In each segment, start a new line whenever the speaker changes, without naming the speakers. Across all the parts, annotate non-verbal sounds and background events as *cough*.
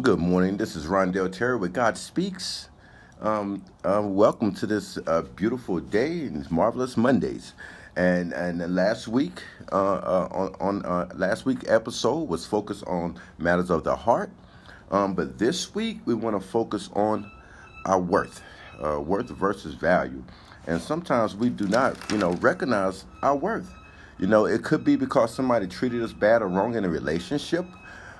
Good morning. This is Rondell Terry with God Speaks. Um, uh, welcome to this uh, beautiful day and marvelous Mondays. And and last week, uh, uh, on, on uh, last week episode was focused on matters of the heart. Um, but this week we want to focus on our worth, uh, worth versus value. And sometimes we do not, you know, recognize our worth. You know, it could be because somebody treated us bad or wrong in a relationship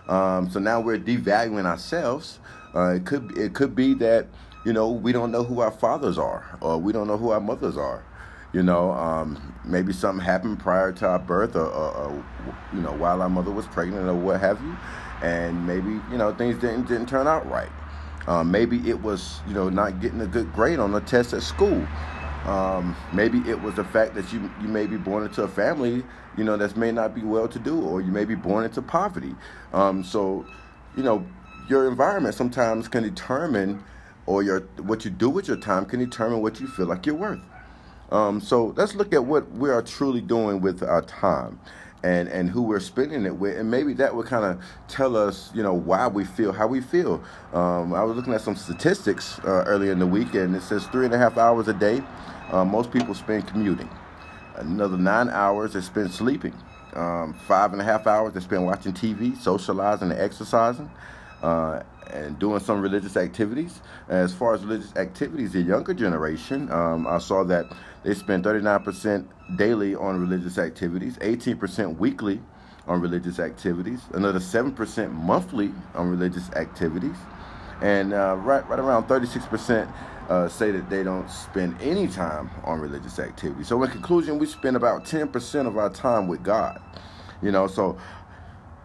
um, so now we're devaluing ourselves. Uh, it could it could be that you know we don't know who our fathers are, or we don't know who our mothers are. You know, um, maybe something happened prior to our birth, or, or, or, you know while our mother was pregnant, or what have you, and maybe you know things didn't didn't turn out right. Um, maybe it was you know not getting a good grade on a test at school. Um, maybe it was the fact that you you may be born into a family, you know, that may not be well to do, or you may be born into poverty. Um, so, you know, your environment sometimes can determine, or your what you do with your time can determine what you feel like you're worth. Um, so let's look at what we are truly doing with our time and and who we're spending it with, and maybe that would kind of tell us, you know, why we feel how we feel. Um, I was looking at some statistics uh, earlier in the week, and it says three and a half hours a day uh, most people spend commuting. Another nine hours they spend sleeping. Um, five and a half hours they spend watching TV, socializing, and exercising, uh, and doing some religious activities. As far as religious activities, the younger generation, um, I saw that they spend 39% daily on religious activities, 18% weekly on religious activities, another 7% monthly on religious activities, and uh, right, right around 36% uh, say that they don't spend any time on religious activity. So, in conclusion, we spend about 10% of our time with God. You know, so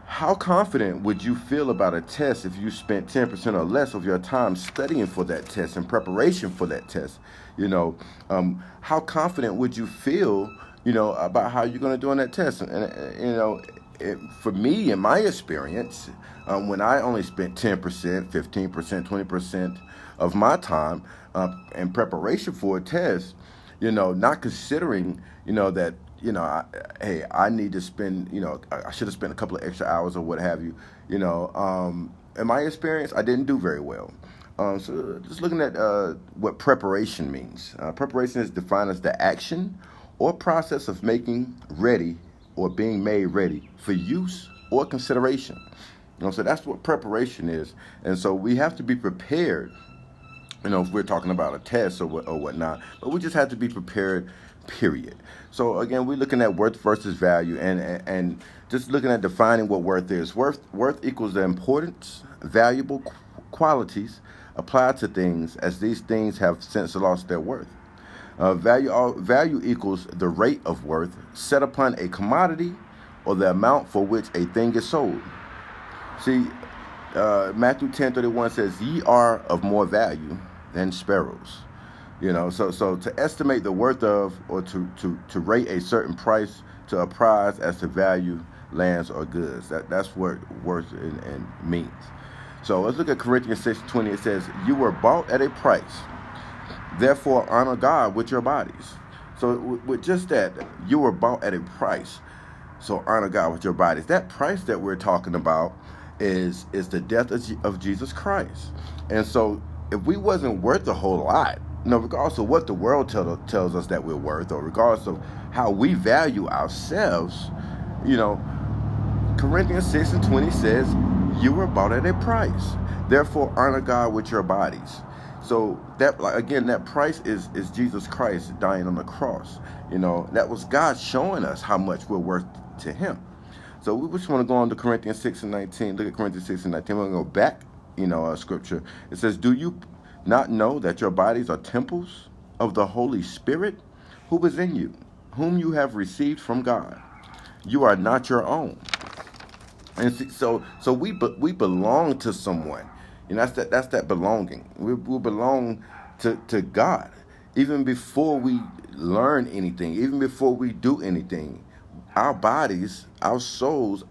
how confident would you feel about a test if you spent 10% or less of your time studying for that test and preparation for that test? You know, um, how confident would you feel, you know, about how you're going to do on that test? And, and you know, it, for me, in my experience, um, when I only spent 10%, 15%, 20% of my time uh, in preparation for a test, you know, not considering, you know, that, you know, I, hey, I need to spend, you know, I should have spent a couple of extra hours or what have you, you know. Um, in my experience, I didn't do very well. Um, so just looking at uh, what preparation means. Uh, preparation is defined as the action or process of making ready or being made ready for use or consideration. You know, so that's what preparation is. And so we have to be prepared, you know, if we're talking about a test or, what, or whatnot, but we just have to be prepared, period. So again, we're looking at worth versus value and, and, just looking at defining what worth is. Worth, worth equals the importance, valuable qualities applied to things as these things have since lost their worth. Uh, value, value equals the rate of worth set upon a commodity or the amount for which a thing is sold. See, uh, Matthew 10 31 says, Ye are of more value than sparrows. You know, so so to estimate the worth of or to, to, to rate a certain price to a prize as to value lands or goods. That that's what worth and, and means. So let's look at Corinthians 6 20. It says, You were bought at a price. Therefore, honor God with your bodies. So, with just that, you were bought at a price. So, honor God with your bodies. That price that we're talking about is is the death of Jesus Christ. And so, if we wasn't worth a whole lot, you know, regardless of what the world tell, tells us that we're worth, or regardless of how we value ourselves, you know, Corinthians 6 and 20 says, You were bought at a price. Therefore, honor God with your bodies. So that again, that price is is Jesus Christ dying on the cross. You know, that was God showing us how much we're worth to Him. So we just want to go on to Corinthians 6 and 19. Look at Corinthians 6 and 19. We're going to go back, you know, uh, scripture. It says, Do you not know that your bodies are temples of the Holy Spirit who is in you, whom you have received from God? You are not your own. And so, so we we belong to someone. You know, that's that that's that belonging. We, we belong to, to God. Even before we learn anything, even before we do anything, our bodies, our souls,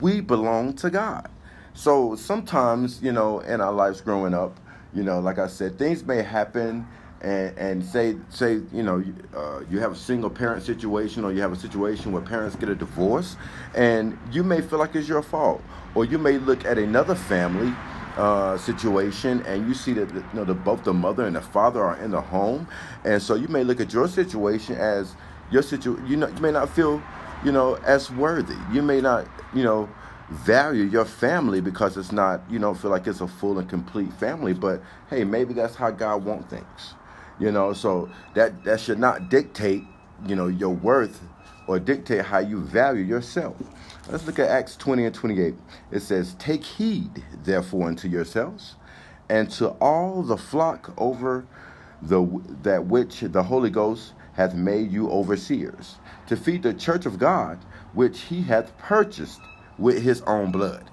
we belong to God. So sometimes, you know, in our lives growing up, you know, like I said, things may happen and, and say say you know uh, you have a single parent situation or you have a situation where parents get a divorce and you may feel like it's your fault or you may look at another family uh, situation and you see that you know the, both the mother and the father are in the home and so you may look at your situation as your situation you know you may not feel you know as worthy. You may not you know value your family because it's not you don't feel like it's a full and complete family but hey maybe that's how god wants things you know? So that that should not dictate you know your worth or dictate how you value yourself. Let's look at acts 20 and 28 it says take heed therefore unto yourselves and to all the flock over the that which the holy ghost hath made you overseers to feed the church of god which he hath purchased with his own blood,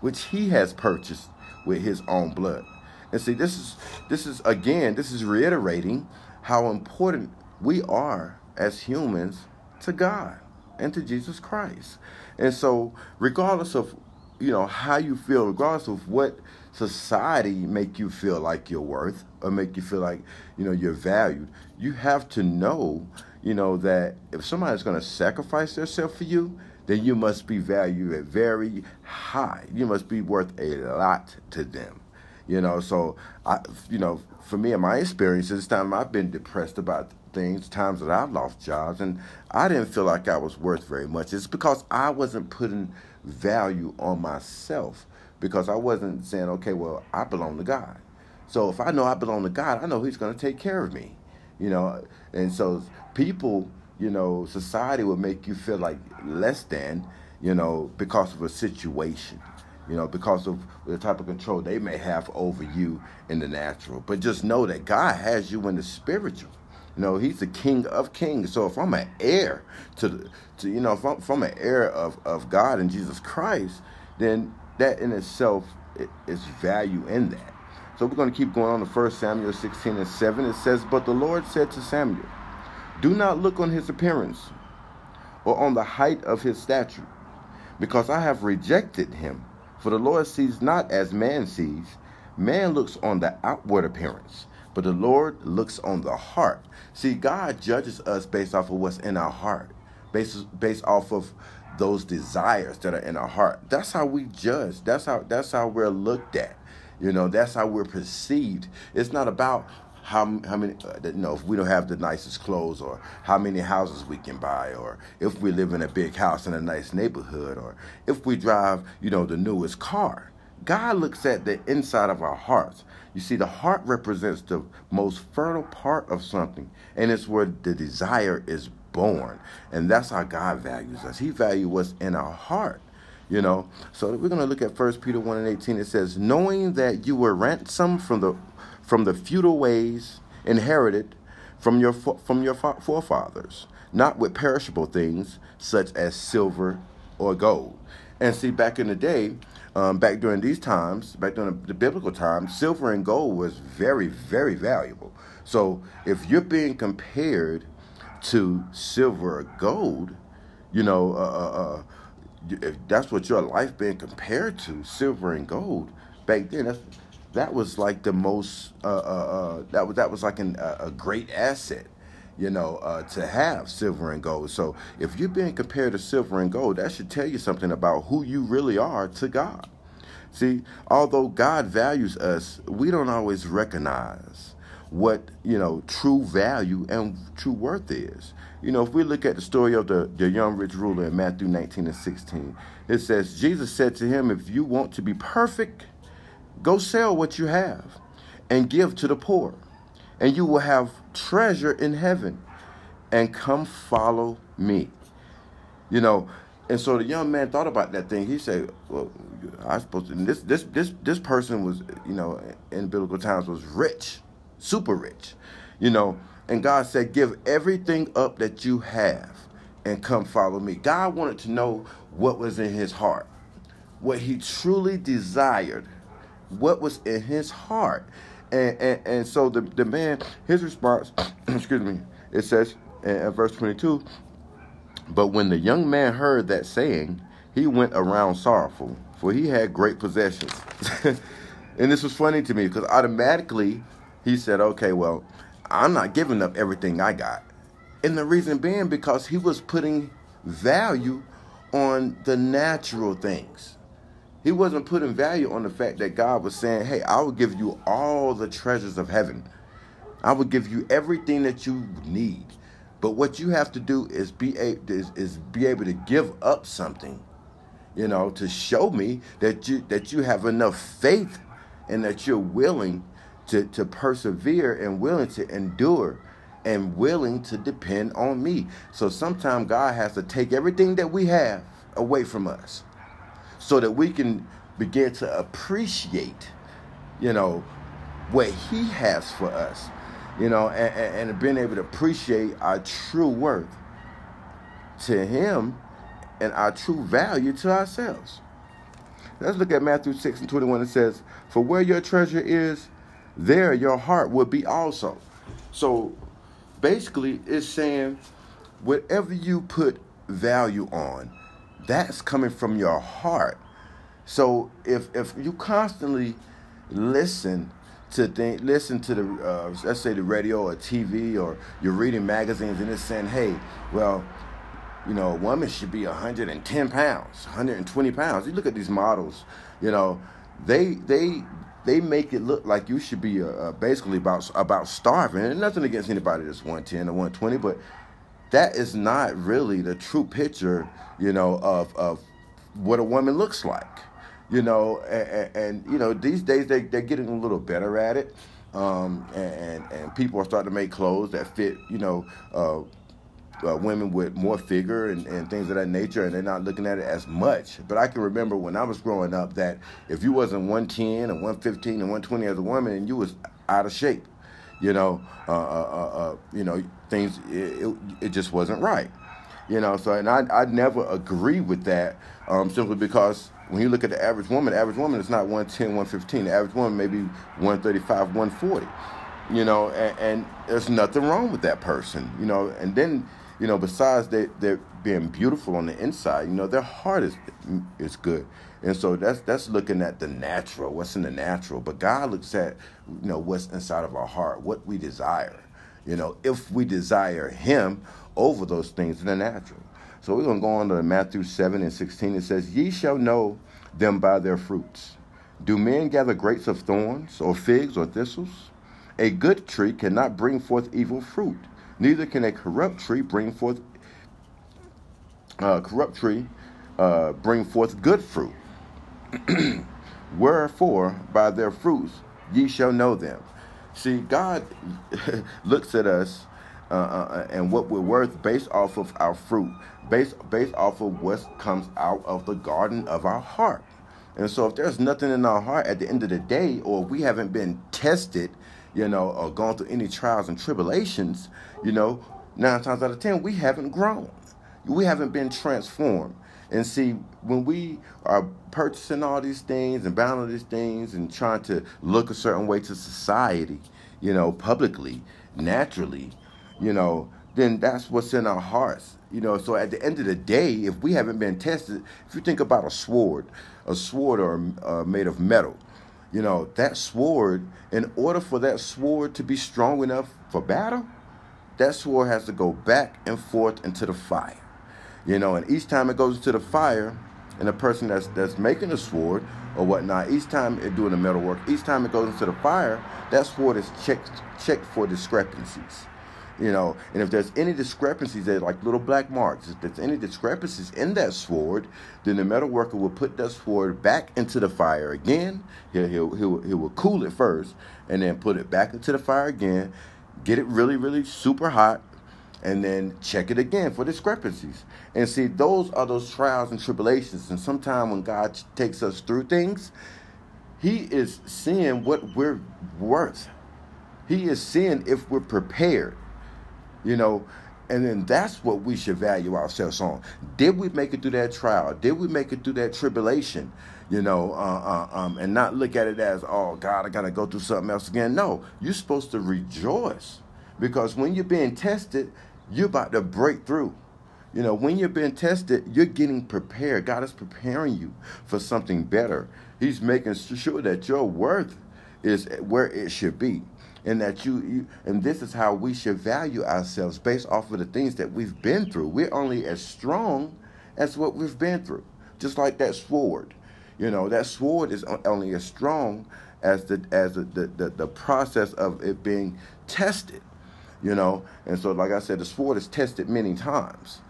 which he has purchased with his own blood. And see, this is this is again, this is reiterating how important we are as humans to God and to Jesus Christ. And so, regardless of you know how you feel, regardless of what society make you feel like you're worth or make you feel like you know you're valued, you have to know you know that if somebody's going to sacrifice themselves for you, then you must be valued very high. You must be worth a lot to them. You know, so I, you know, for me, in my experience, this time I've been depressed about things, times that I've lost jobs, and I didn't feel like I was worth very much. It's because I wasn't putting value on myself because I wasn't saying, okay, well, I belong to God. So if I know I belong to God, I know He's going to take care of me. You know, and so people you know, society will make you feel like less than, you know, because of a situation, you know, because of the type of control they may have over you in the natural. But just know that God has you in the spiritual. You know, He's the King of Kings. So if I'm an heir to, to you know, if I'm, I'm an heir of, of God and Jesus Christ, then that in itself is value in that. So we're going to keep going on to 1 Samuel 16 and 7. It says, But the Lord said to Samuel, do not look on his appearance or on the height of his stature, because I have rejected him. For the Lord sees not as man sees. Man looks on the outward appearance, but the Lord looks on the heart. See, God judges us based off of what's in our heart, based, based off of those desires that are in our heart. That's how we judge. That's how that's how we're looked at. You know, that's how we're perceived. It's not about how how many uh, you know if we don't have the nicest clothes or how many houses we can buy or if we live in a big house in a nice neighborhood or if we drive you know the newest car. God looks at the inside of our hearts. You see the heart represents the most fertile part of something and it's where the desire is born and that's how god values us. He values what's in our heart you know? So we're going to look at first peter 1 and 18 it says knowing that you were ransomed from the from the feudal ways inherited from your from your forefathers, not with perishable things such as silver or gold. And see, back in the day, um, back during these times, back during the, biblical times, silver and gold was very, very valuable. So if you're being compared to silver or gold, you know, uh, uh, uh if that's what your life being compared to, silver and gold, back then, that's that was like the most uh, uh, uh, that was that was like an, a great asset you know uh, to have silver and gold. So if you're being compared to silver and gold that should tell you something about who you really are to god. See although god values us we don't always recognize what you know true value and true worth is. You know if we look at the story of the, the young rich ruler in matthew 19 and 16 it says jesus said to him if you want to be perfect Go sell what you have and give to the poor, and you will have treasure in heaven. And come follow me. You know, and so the young man thought about that thing. He said, "Well, I supposed to." this this this this person was, you know, in biblical times was rich, super rich, you know. And God said, "Give everything up that you have, and come follow me." God wanted to know what was in his heart, what he truly desired what was in his heart. And, and, and so the, the man, his response, *clears throat* excuse me, it says in verse 22 But when the young man heard that saying, he went around sorrowful, for he had great possessions. *laughs* and this was funny to me because automatically he said, Okay, well, I'm not giving up everything I got. And the reason being because he was putting value on the natural things. He wasn't putting value on the fact that God was saying, Hey, I will give you all the treasures of heaven. I will give you everything that you need. But what you have to do is be a, is, is be able to give up something, you know, to show me that you that you have enough faith and that you're willing to, to persevere and willing to endure and willing to depend on me. So sometimes God has to take everything that we have away from us so that we can begin to appreciate, you know, what He has for us you know, and, and being able to appreciate our true worth to Him and our true value to ourselves. Let's look at Matthew 6 and 21. It says, For where your treasure is, there your heart will be also. So basically, it's saying, whatever you put value on, that's coming from your heart. So if if you constantly listen to think, listen to the, uh, let's say the radio or TV or you're reading magazines and it's saying, hey, well, you know, a woman should be 110 pounds, 120 pounds. You look at these models, you know, they they they make it look like you should be uh, uh basically about about starving. And nothing against anybody that's 110 or 120, but that is not really the true picture, you know, of of what a woman looks like you know, and, and, you know these days they they're getting a little better at it, um, and and people are starting to make clothes that fit, you know. Uh, uh, women with more figure and, and things of that nature, and they're not looking at it as much. But I can remember when I was growing up that if you wasn't 110 and 115 and 120 as a woman, and you was out of shape, you know, uh, uh, uh, uh you know, things it, it, it, just wasn't right, you know. So, and I I never agree with that um, simply because when you look at the average woman, the average woman is not 110, 115. The average woman may be 135, 140. You know, and, and there's nothing wrong with that person. You know, and then you know, besides they they're being beautiful on the inside, you know, their heart is is good. And so that's that's looking at the natural, what's in the natural. But God looks at, you know, what's inside of our heart, what we desire. You know, if we desire him over those things in the natural. So we're going to go on to Matthew 7 and 16. It says, Ye shall know them by their fruits. Do men gather grapes of thorns, or figs, or thistles? A good tree cannot bring forth evil fruit, neither can a corrupt tree bring forth uh, corrupt tree uh, bring forth good fruit. *clears throat* Wherefore, by their fruits ye shall know them. See, God *laughs* looks at us uh, uh, and what we're worth based off of our fruit based based off of what comes out of the garden of our heart. And so if there's nothing in our heart at the end of the day, or we haven't been tested, you know, or gone through any trials and tribulations, you know, nine times out of ten, we haven't grown. We haven't been transformed. And see, when we are purchasing all these things and buying all these things and trying to look a certain way to society, you know, publicly, naturally, you know, then that's what's in our hearts. You know, so at the end of the day, if we haven't been tested, if you think about a sword, a sword or uh, made of metal, you know, that sword, in order for that sword to be strong enough for battle, that sword has to go back and forth into the fire. You know, and each time it goes into the fire, and the person that's that's making the sword or whatnot, each time it doing the metal work, each time it goes into the fire, that sword is checked checked for discrepancies. You know and if there's any discrepancies there like little black marks. If there's any discrepancies in that sword then the metal worker will put that sword back into the fire again. He'll, he'll, he'll, he will cool it first and then put it back into the fire again get it really really super hot and then check it again for discrepancies and see those are those trials and tribulations and sometimes when god takes us through things he is seeing what we're worth he is seeing if we're prepared you know, and then that's what we should value ourselves on. Did we make it through that trial? Did we make it through that tribulation? You know, uh, uh, um, and not look at it as, oh God, I gotta go through something else again. No, you're supposed to rejoice because when you're being tested, you're about to break through. You know, when you're being tested, you're getting prepared. God is preparing you for something better. He's making sure that your worth is where it should be. and that you, you and this is how we should value ourselves based off of the things that we've been through. We're only as strong as what we've been through. Just like that sword. You know, that sword is only as strong as the as the, the, the, the process of it being tested. You know, and so like I said, the sword is tested many times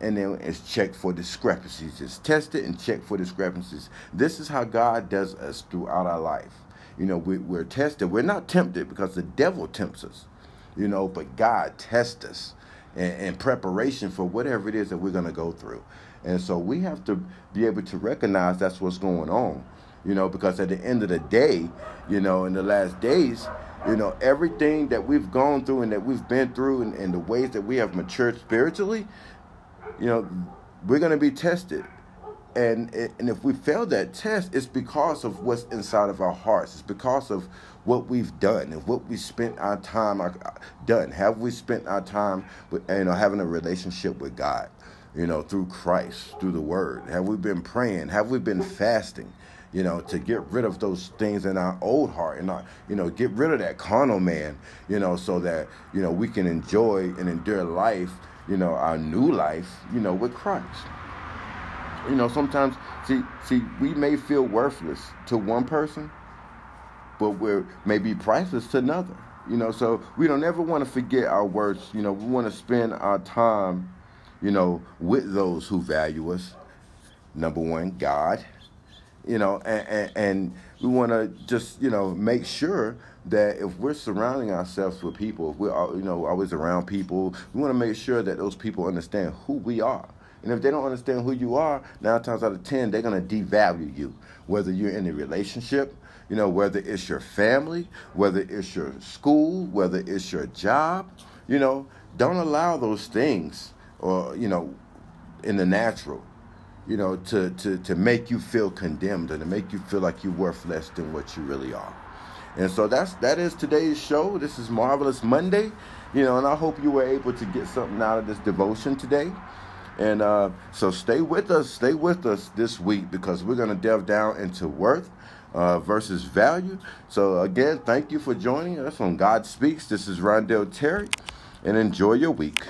and then it's checked for discrepancies. It's tested and checked for discrepancies. This is how God does us throughout our life. You know, we, we're tested. We're not tempted because the devil tempts us, you know, but God tests us in, in preparation for whatever it is that we're going to go through. And so we have to be able to recognize that's what's going on, you know, because at the end of the day, you know, in the last days, you know, everything that we've gone through and that we've been through and, and the ways that we have matured spiritually, you know, we're going to be tested. And, and if we fail that test, it's because of what's inside of our hearts. It's because of what we've done and what we spent our time our, done. Have we spent our time with, you know, having a relationship with God, you know, through Christ, through the Word? Have we been praying? Have we been fasting? You know, to get rid of those things in our old heart and not, you know, get rid of that carnal man, you know, so that, you know, we can enjoy and endure life you know, our new life, you know, with Christ. You know, sometimes see see we may feel worthless to one person, but we're maybe priceless to another. You know, so we don't ever want to forget our worth. You know, we want to spend our time, you know, with those who value us. Number one, God. You know, and, and, we want to just you know make sure that if we're surrounding ourselves with people, if we're you know always around people, we want to make sure that those people understand who we are. And if they don't understand who you are, nine times out of ten, they're gonna devalue you. Whether you're in a relationship, you know, whether it's your family, whether it's your school, whether it's your job, you know, don't allow those things or you know, in the natural, you know, to to to make you feel condemned or to make you feel like you're worth less than what you really are. And so that's that is today's show. This is Marvelous Monday, you know, and I hope you were able to get something out of this devotion today. And uh, so stay with us, stay with us this week because we're going to delve down into worth uh, versus value. So again, thank you for joining us on God Speaks. This is Rondell Terry, and enjoy your week.